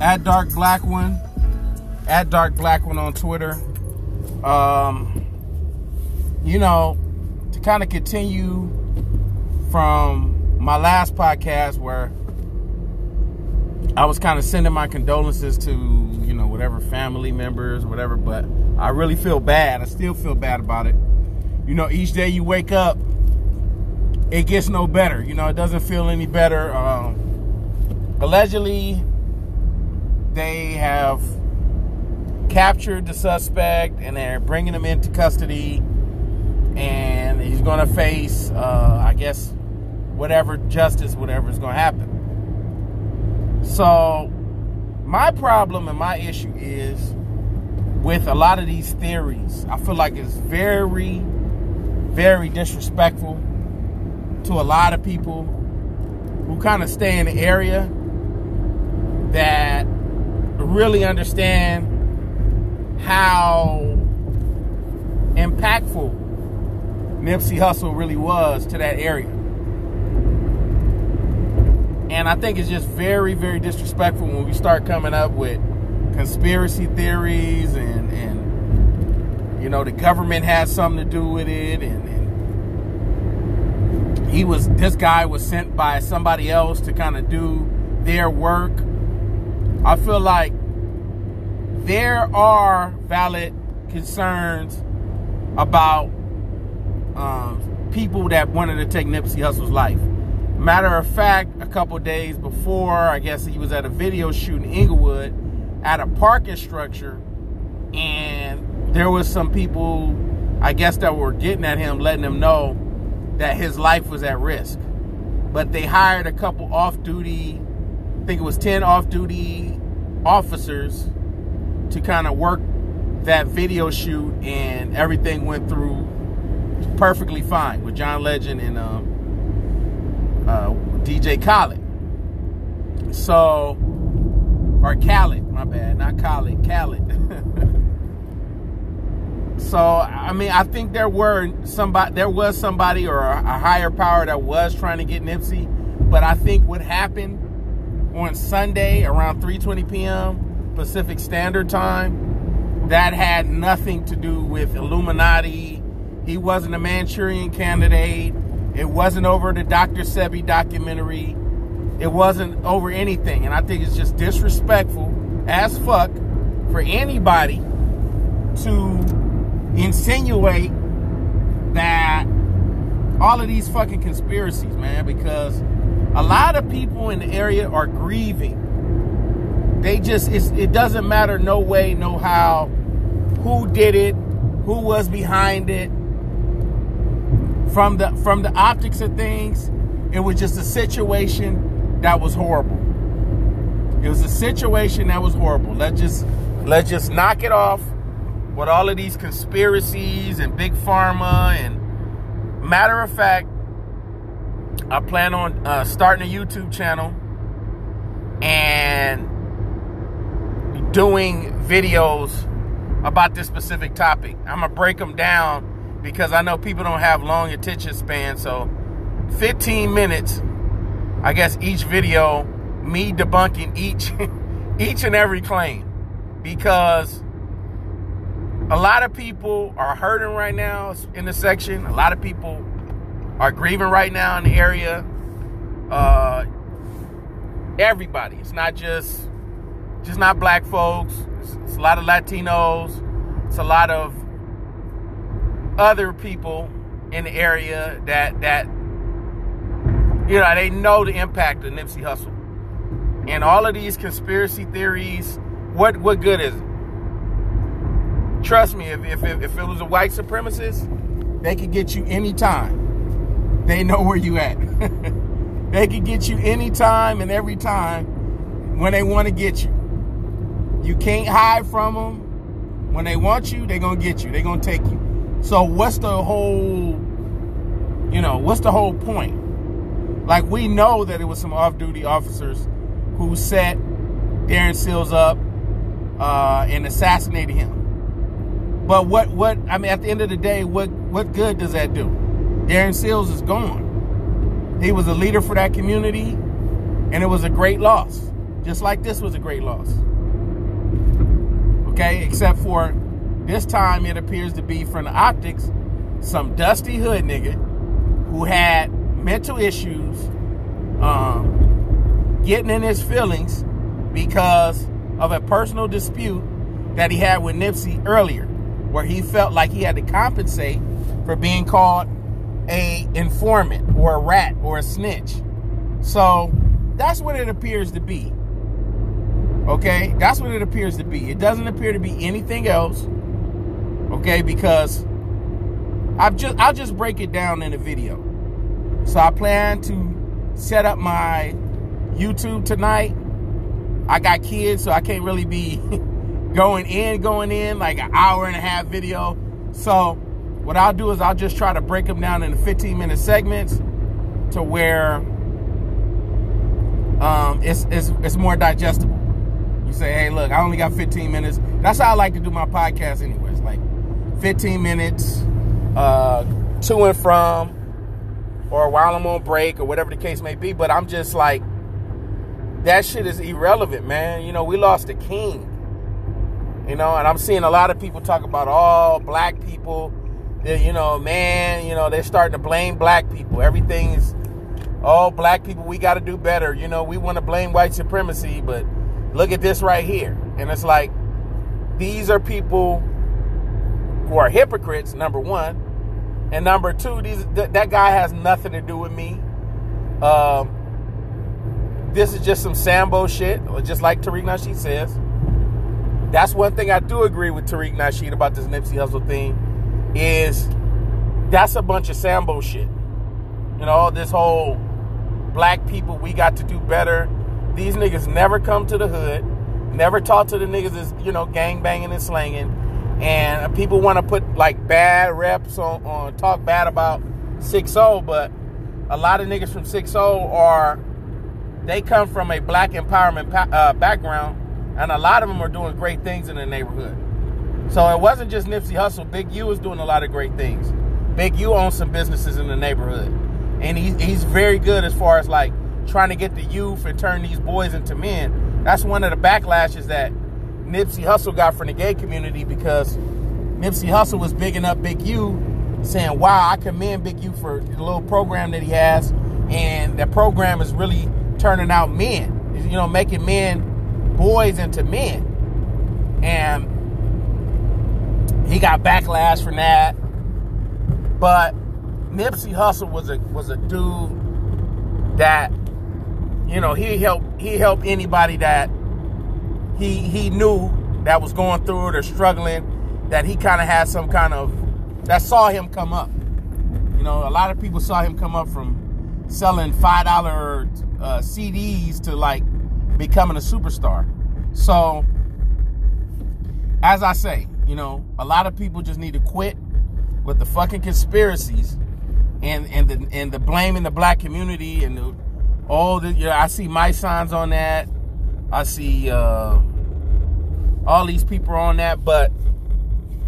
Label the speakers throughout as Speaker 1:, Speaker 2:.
Speaker 1: at Dark Black One, at Dark Black One on Twitter. Um, you know, to kind of continue from my last podcast where I was kind of sending my condolences to, you know, whatever family members, whatever, but I really feel bad. I still feel bad about it. You know, each day you wake up, it gets no better. You know, it doesn't feel any better. Um, allegedly, they have captured the suspect and they're bringing him into custody. And he's going to face, uh, I guess, whatever justice, whatever is going to happen. So, my problem and my issue is with a lot of these theories. I feel like it's very, very disrespectful to a lot of people who kind of stay in the area that really understand how impactful Nipsey Hussle really was to that area. And I think it's just very, very disrespectful when we start coming up with conspiracy theories and, and you know, the government has something to do with it. And, and he was, this guy was sent by somebody else to kind of do their work. I feel like there are valid concerns about um, people that wanted to take Nipsey Hussle's life. Matter of fact, a couple days before, I guess he was at a video shoot in Inglewood at a parking structure, and there was some people, I guess, that were getting at him, letting him know that his life was at risk. But they hired a couple off-duty, I think it was 10 off-duty officers to kind of work that video shoot, and everything went through perfectly fine with John Legend and um, uh, DJ Khaled. So, or Khaled, my bad, not Khaled, Khaled. so, I mean, I think there were somebody, there was somebody or a, a higher power that was trying to get Nipsey, but I think what happened on Sunday around 3:20 p.m. Pacific Standard Time, that had nothing to do with Illuminati. He wasn't a Manchurian candidate. It wasn't over the Dr. Sebi documentary. It wasn't over anything. And I think it's just disrespectful as fuck for anybody to insinuate that all of these fucking conspiracies, man, because a lot of people in the area are grieving. They just, it doesn't matter no way, no how, who did it, who was behind it from the from the optics of things, it was just a situation that was horrible. It was a situation that was horrible. Let's just let's just knock it off with all of these conspiracies and big pharma and matter of fact, I plan on uh, starting a YouTube channel and doing videos about this specific topic. I'm gonna break them down because I know people don't have long attention span. So 15 minutes, I guess each video, me debunking each each and every claim. Because a lot of people are hurting right now in the section. A lot of people are grieving right now in the area. Uh, everybody. It's not just just not black folks. It's, a lot of Latinos. It's a lot of other people in the area that that you know they know the impact of Nipsey Hussle. And all of these conspiracy theories, what what good is it? Trust me, if if, if it was a white supremacist, they could get you anytime. They know where you at. they could get you anytime and every time when they want to get you. You can't hide from them. When they want you, they're going to get you. They're going to take you. So what's the whole, you know, what's the whole point? Like we know that it was some off-duty officers who set Darren Seals up uh, and assassinated him. But what, what, I mean, at the end of the day, what, what good does that do? Darren Seals is gone. He was a leader for that community, and it was a great loss. just like this was a great loss. Okay, except for this time it appears to be from the optics, some dusty hood nigga who had mental issues, um, getting in his feelings because of a personal dispute that he had with Nipsey earlier, where he felt like he had to compensate for being called a informant or a rat or a snitch. So that's what it appears to be. Okay, that's what it appears to be. It doesn't appear to be anything else. Okay, because I've just I'll just break it down in a video. So I plan to set up my YouTube tonight. I got kids, so I can't really be going in, going in like an hour and a half video. So what I'll do is I'll just try to break them down into 15 minute segments to where um, it's, it's, it's more digestible. Say, hey, look, I only got 15 minutes. That's how I like to do my podcast, anyways. Like 15 minutes uh, to and from, or while I'm on break, or whatever the case may be. But I'm just like, that shit is irrelevant, man. You know, we lost a king. You know, and I'm seeing a lot of people talk about all black people. You know, man, you know, they're starting to blame black people. Everything's oh, black people, we got to do better. You know, we want to blame white supremacy, but look at this right here. And it's like, these are people who are hypocrites, number one. And number two, these th- that guy has nothing to do with me. Um, this is just some Sambo shit, just like Tariq Nasheed says. That's one thing I do agree with Tariq Nasheed about this Nipsey Hussle thing is that's a bunch of Sambo shit. You know, this whole black people, we got to do better. These niggas never come to the hood, never talk to the niggas that's, you know, gang banging and slanging. And people want to put like bad reps on, on talk bad about 6 but a lot of niggas from 6 are, they come from a black empowerment uh, background, and a lot of them are doing great things in the neighborhood. So it wasn't just Nipsey Hussle. Big U is doing a lot of great things. Big U owns some businesses in the neighborhood and he's very good as far as like trying to get the youth and turn these boys into men. That's one of the backlashes that Nipsey Hussle got from the gay community because Nipsey Hussle was bigging up Big U, saying, "Wow, I commend Big U for the little program that he has, and that program is really turning out men. You know, making men, boys into men." And he got backlash from that, but Nipsey Hussle was a was a dude that you know he helped he helped anybody that he he knew that was going through it or struggling that he kind of had some kind of that saw him come up. You know, a lot of people saw him come up from selling five dollar uh, CDs to like becoming a superstar. So, as I say, you know, a lot of people just need to quit with the fucking conspiracies and and the and the blaming the black community and the, all the yeah, I see my signs on that. I see uh, all these people on that, but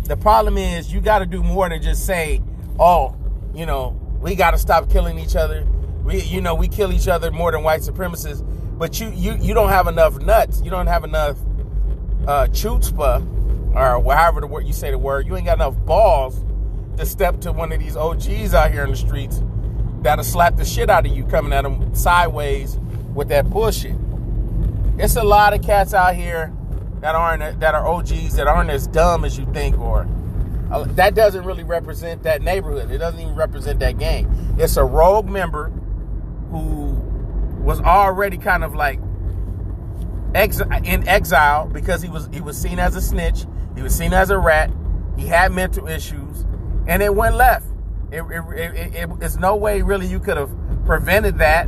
Speaker 1: the problem is you got to do more than just say, "Oh, you know, we got to stop killing each other." We, you know, we kill each other more than white supremacists. But you, you, you don't have enough nuts. You don't have enough uh, chutzpah, or however the word you say the word. You ain't got enough balls to step to one of these OGs out here in the streets that'll slap the shit out of you coming at them sideways with that bullshit. It's a lot of cats out here that aren't that are OGs that aren't as dumb as you think, or uh, that doesn't really represent that neighborhood. It doesn't even represent that gang. It's a rogue member who was already kind of like ex- in exile because he was he was seen as a snitch. He was seen as a rat. He had mental issues and it went left. It, it, it, it, it's no way really you could have prevented that.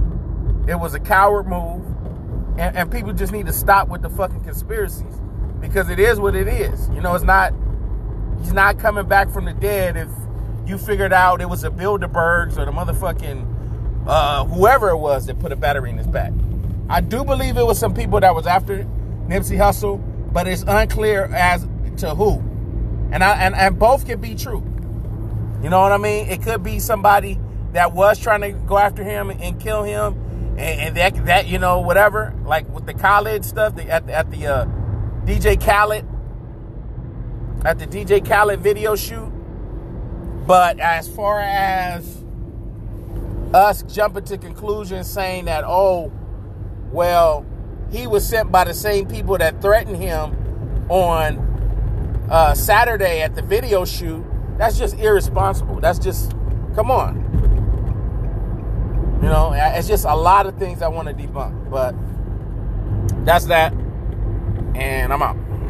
Speaker 1: It was a coward move, and, and people just need to stop with the fucking conspiracies because it is what it is. You know, it's not. He's not coming back from the dead if you figured out it was a Bilderbergs or the motherfucking uh, whoever it was that put a battery in his back. I do believe it was some people that was after Nipsey Hussle, but it's unclear as to who. And I and, and both can be true. You know what I mean? It could be somebody that was trying to go after him and kill him, and, and that that you know whatever, like with the Khaled stuff, the, at the, at the uh, DJ Khaled at the DJ Khaled video shoot. But as far as us jumping to conclusions saying that, oh, well, he was sent by the same people that threatened him on uh, Saturday at the video shoot, that's just irresponsible. That's just, come on. You know, it's just a lot of things I want to debunk. But that's that. And I'm out.